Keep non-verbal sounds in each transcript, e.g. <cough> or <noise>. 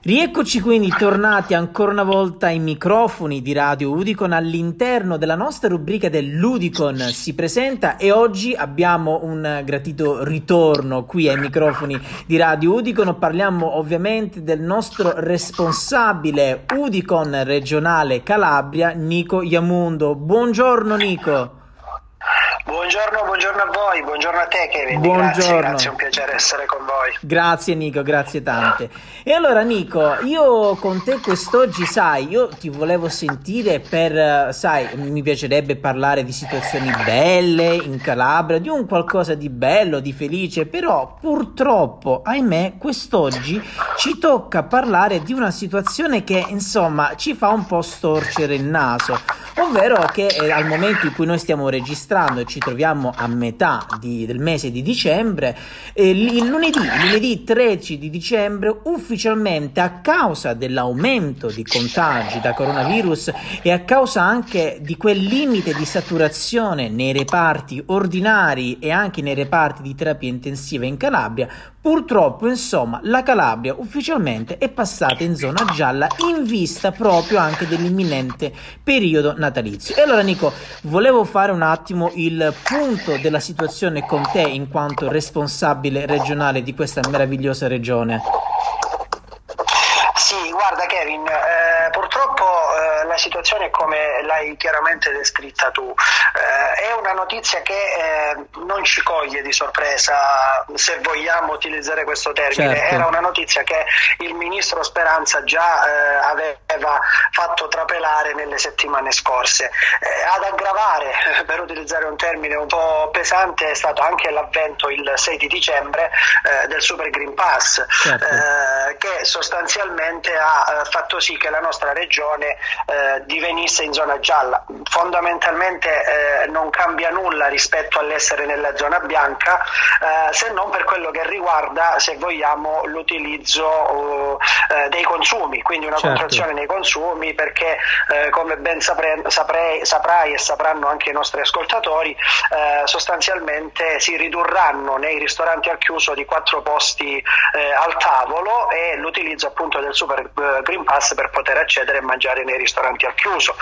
Rieccoci quindi tornati ancora una volta ai microfoni di Radio Udicon all'interno della nostra rubrica dell'Udicon si presenta e oggi abbiamo un gratito ritorno qui ai microfoni di Radio Udicon. Parliamo ovviamente del nostro responsabile Udicon regionale Calabria, Nico Iamundo. Buongiorno Nico. Buongiorno, buongiorno a voi, buongiorno a te Kevin, buongiorno. grazie, grazie, è un piacere essere con voi. Grazie Nico, grazie tante. E allora Nico, io con te quest'oggi, sai, io ti volevo sentire per, sai, mi piacerebbe parlare di situazioni belle in Calabria, di un qualcosa di bello, di felice, però purtroppo, ahimè, quest'oggi ci tocca parlare di una situazione che, insomma, ci fa un po' storcere il naso, ovvero che eh, al momento in cui noi stiamo registrando e ci troviamo a metà di, del mese di dicembre, eh, il lunedì, lunedì 13 di dicembre, ufficialmente a causa dell'aumento di contagi da coronavirus e a causa anche di quel limite di saturazione nei reparti ordinari e anche nei reparti di terapia intensiva in Calabria, Purtroppo, insomma, la Calabria ufficialmente è passata in zona gialla in vista proprio anche dell'imminente periodo natalizio. E allora Nico, volevo fare un attimo il punto della situazione con te in quanto responsabile regionale di questa meravigliosa regione. Sì, guarda Kevin, eh, purtroppo eh, la situazione è come l'hai chiaramente descritta tu. Eh, una notizia che eh, non ci coglie di sorpresa, se vogliamo utilizzare questo termine. Certo. Era una notizia che il ministro Speranza già eh, aveva fatto trapelare nelle settimane scorse. Eh, ad aggravare, <laughs> per utilizzare un termine un po' pesante, è stato anche l'avvento il 6 di dicembre del Super Green Pass, Certo. che sostanzialmente ha fatto sì che la nostra regione eh, divenisse in zona gialla. Fondamentalmente eh, non cambia nulla rispetto all'essere nella zona bianca, eh, se non per quello che riguarda, se vogliamo, l'utilizzo eh, dei consumi, quindi una Certo. contrazione nei consumi, perché eh, come ben sapre- saprei- saprai e sapranno anche i nostri ascoltatori, eh, sostanzialmente si ridurranno nei ristoranti al chiuso di quattro posti eh, al tavolo e l'utilizzo appunto del Super eh, Green Pass per poter accedere e mangiare nei ristoranti al chiuso.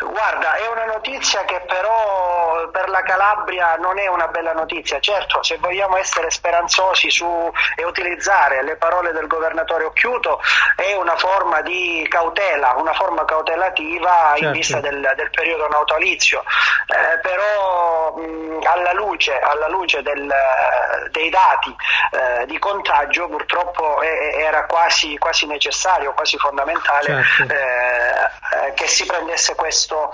Guarda, è una notizia che però per la Calabria non è una bella notizia. Certo, se vogliamo essere speranzosi su e utilizzare le parole del governatore Occhiuto, è una forma di cautela, una forma cautelativa in Certo. vista del, del periodo natalizio. Eh, però mh, alla luce, alla luce del, dei dati eh, di contagio purtroppo è- era quasi, quasi necessario, quasi fondamentale Certo. eh, eh, che si prendesse questo,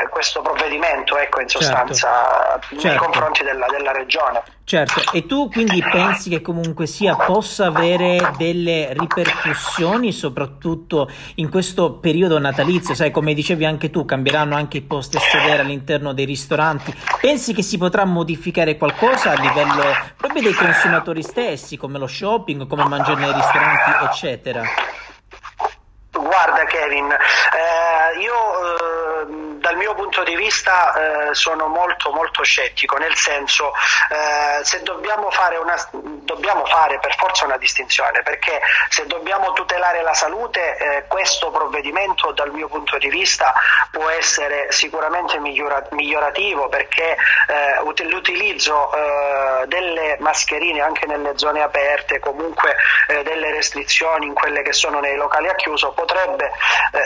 eh, questo provvedimento ecco, in Certo. sostanza nei Certo. confronti della, della regione. Certo, e tu quindi pensi che comunque sia possa avere delle ripercussioni soprattutto in questo periodo natalizio, sai come dicevi anche tu, cambieranno anche i posti a sedere all'interno dei ristoranti. Pensi che si potrà modificare qualcosa a livello proprio dei consumatori stessi, come lo shopping, come mangiare nei ristoranti, eccetera? Kevin, eh, io eh, dal mio punto di vista eh, sono molto molto scettico, nel senso eh, se dobbiamo fare, una, dobbiamo fare per forza una distinzione, perché se dobbiamo tutelare la salute eh, questo provvedimento dal mio punto di vista può essere sicuramente migliora- migliorativo perché eh, ut- l'utilizzo eh, delle mascherine anche nelle zone aperte, comunque eh, delle restrizioni in quelle che sono nei locali a chiuso potrebbe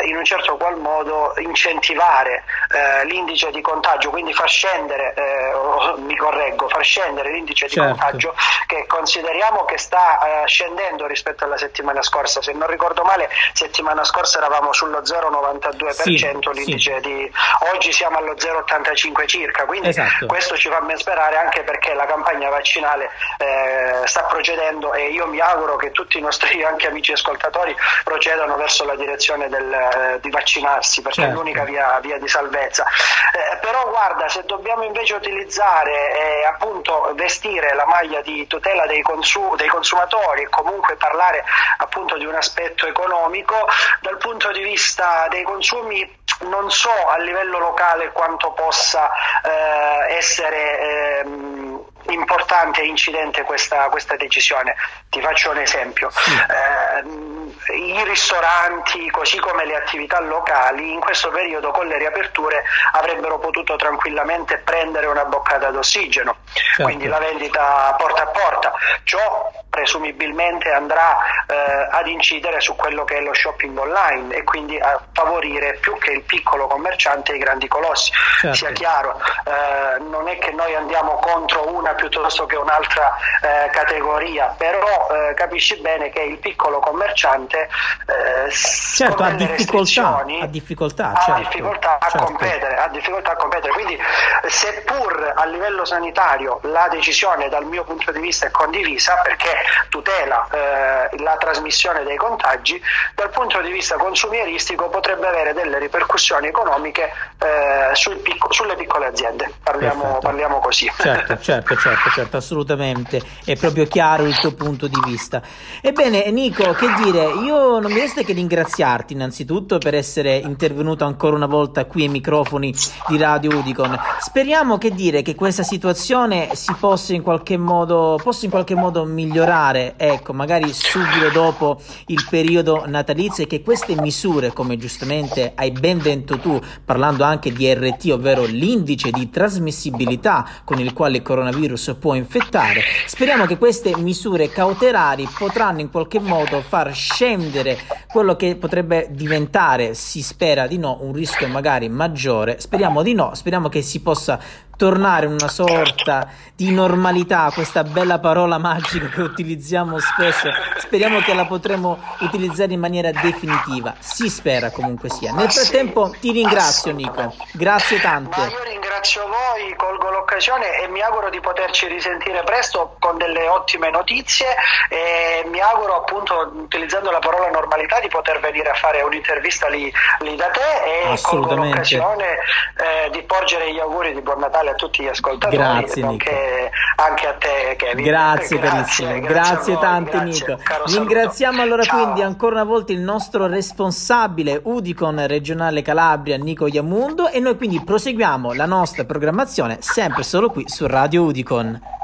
in un certo qual modo incentivare eh, l'indice di contagio, quindi far scendere, eh, o- <laughs> mi correggo, far scendere l'indice Certo. di contagio che consideriamo che sta eh, scendendo rispetto alla settimana scorsa. Se non ricordo male, settimana scorsa eravamo sullo 0,92%, Sì, l'indice di oggi siamo allo 0,85 circa, quindi Esatto. questo ci fa ben sperare anche perché la campagna vaccinale eh, sta procedendo e io mi auguro che tutti i nostri <laughs> anche amici ascoltatori procedano verso la direzione del, eh, di vaccinarsi perché Certo. è l'unica via, via di salvezza. Eh, però guarda, se dobbiamo invece utilizzare e appunto vestire la maglia di tutela dei, consu- dei consumatori e comunque parlare appunto di un aspetto economico, dal punto di vista dei consumi non so a livello locale quanto possa eh, essere ehm, importante e incidente questa, questa decisione. Ti faccio un esempio. Eh, i ristoranti, così come le attività locali, in questo periodo con le riaperture avrebbero potuto tranquillamente prendere una boccata d'ossigeno, certo. quindi la vendita porta a porta. Ciò presumibilmente andrà eh, ad incidere su quello che è lo shopping online e quindi a favorire più che il piccolo commerciante i grandi colossi. Certo. Sia chiaro, eh, non è che noi andiamo contro una piuttosto che un'altra eh, categoria, però eh, capisci bene che il piccolo commerciante eh, certo, ha difficoltà, ha difficoltà, certo, ha difficoltà a certo. competere, ha difficoltà a competere. Quindi seppur a livello sanitario la decisione dal mio punto di vista è condivisa perché tutela eh, la trasmissione dei contagi, dal punto di vista consumieristico potrebbe avere delle ripercussioni economiche eh, picco, sulle piccole aziende. Parliamo, parliamo così. Certo, certo, certo, certo, assolutamente. È proprio chiaro il tuo punto di vista. Ebbene, Nico, che dire, io non mi resta che ringraziarti innanzitutto per essere intervenuto ancora una volta qui ai microfoni di Radio Udicon. Speriamo che dire che questa situazione si possa in qualche modo, possa in qualche modo migliorare ecco, magari subito dopo il periodo natalizio e che queste misure, come giustamente hai ben detto tu, parlando anche di RT, ovvero l'indice di trasmissibilità con il quale il coronavirus può infettare, speriamo che queste misure cautelari potranno in qualche modo far scendere quello che potrebbe diventare, si spera di no, un rischio magari maggiore. Speriamo di no, speriamo che si possa tornare una sorta di normalità, questa bella parola magica che utilizziamo spesso, speriamo che la potremo utilizzare in maniera definitiva, si spera comunque sia. Nel frattempo ti ringrazio Nico, grazie tante. Ringrazio voi, colgo l'occasione e mi auguro di poterci risentire presto con delle ottime notizie e mi auguro appunto utilizzando la parola normalità di poter venire a fare un'intervista lì, lì da te e colgo l'occasione eh, di porgere gli auguri di buon Natale a tutti gli ascoltatori grazie, nonché anche a te Kevin. Grazie, grazie, grazie, grazie tante Nico. Ringraziamo allora Ciao. quindi ancora una volta il nostro responsabile Udicon regionale Calabria Nico Iamundo e noi quindi proseguiamo la nostra programmazione sempre solo qui su Radio Udicon.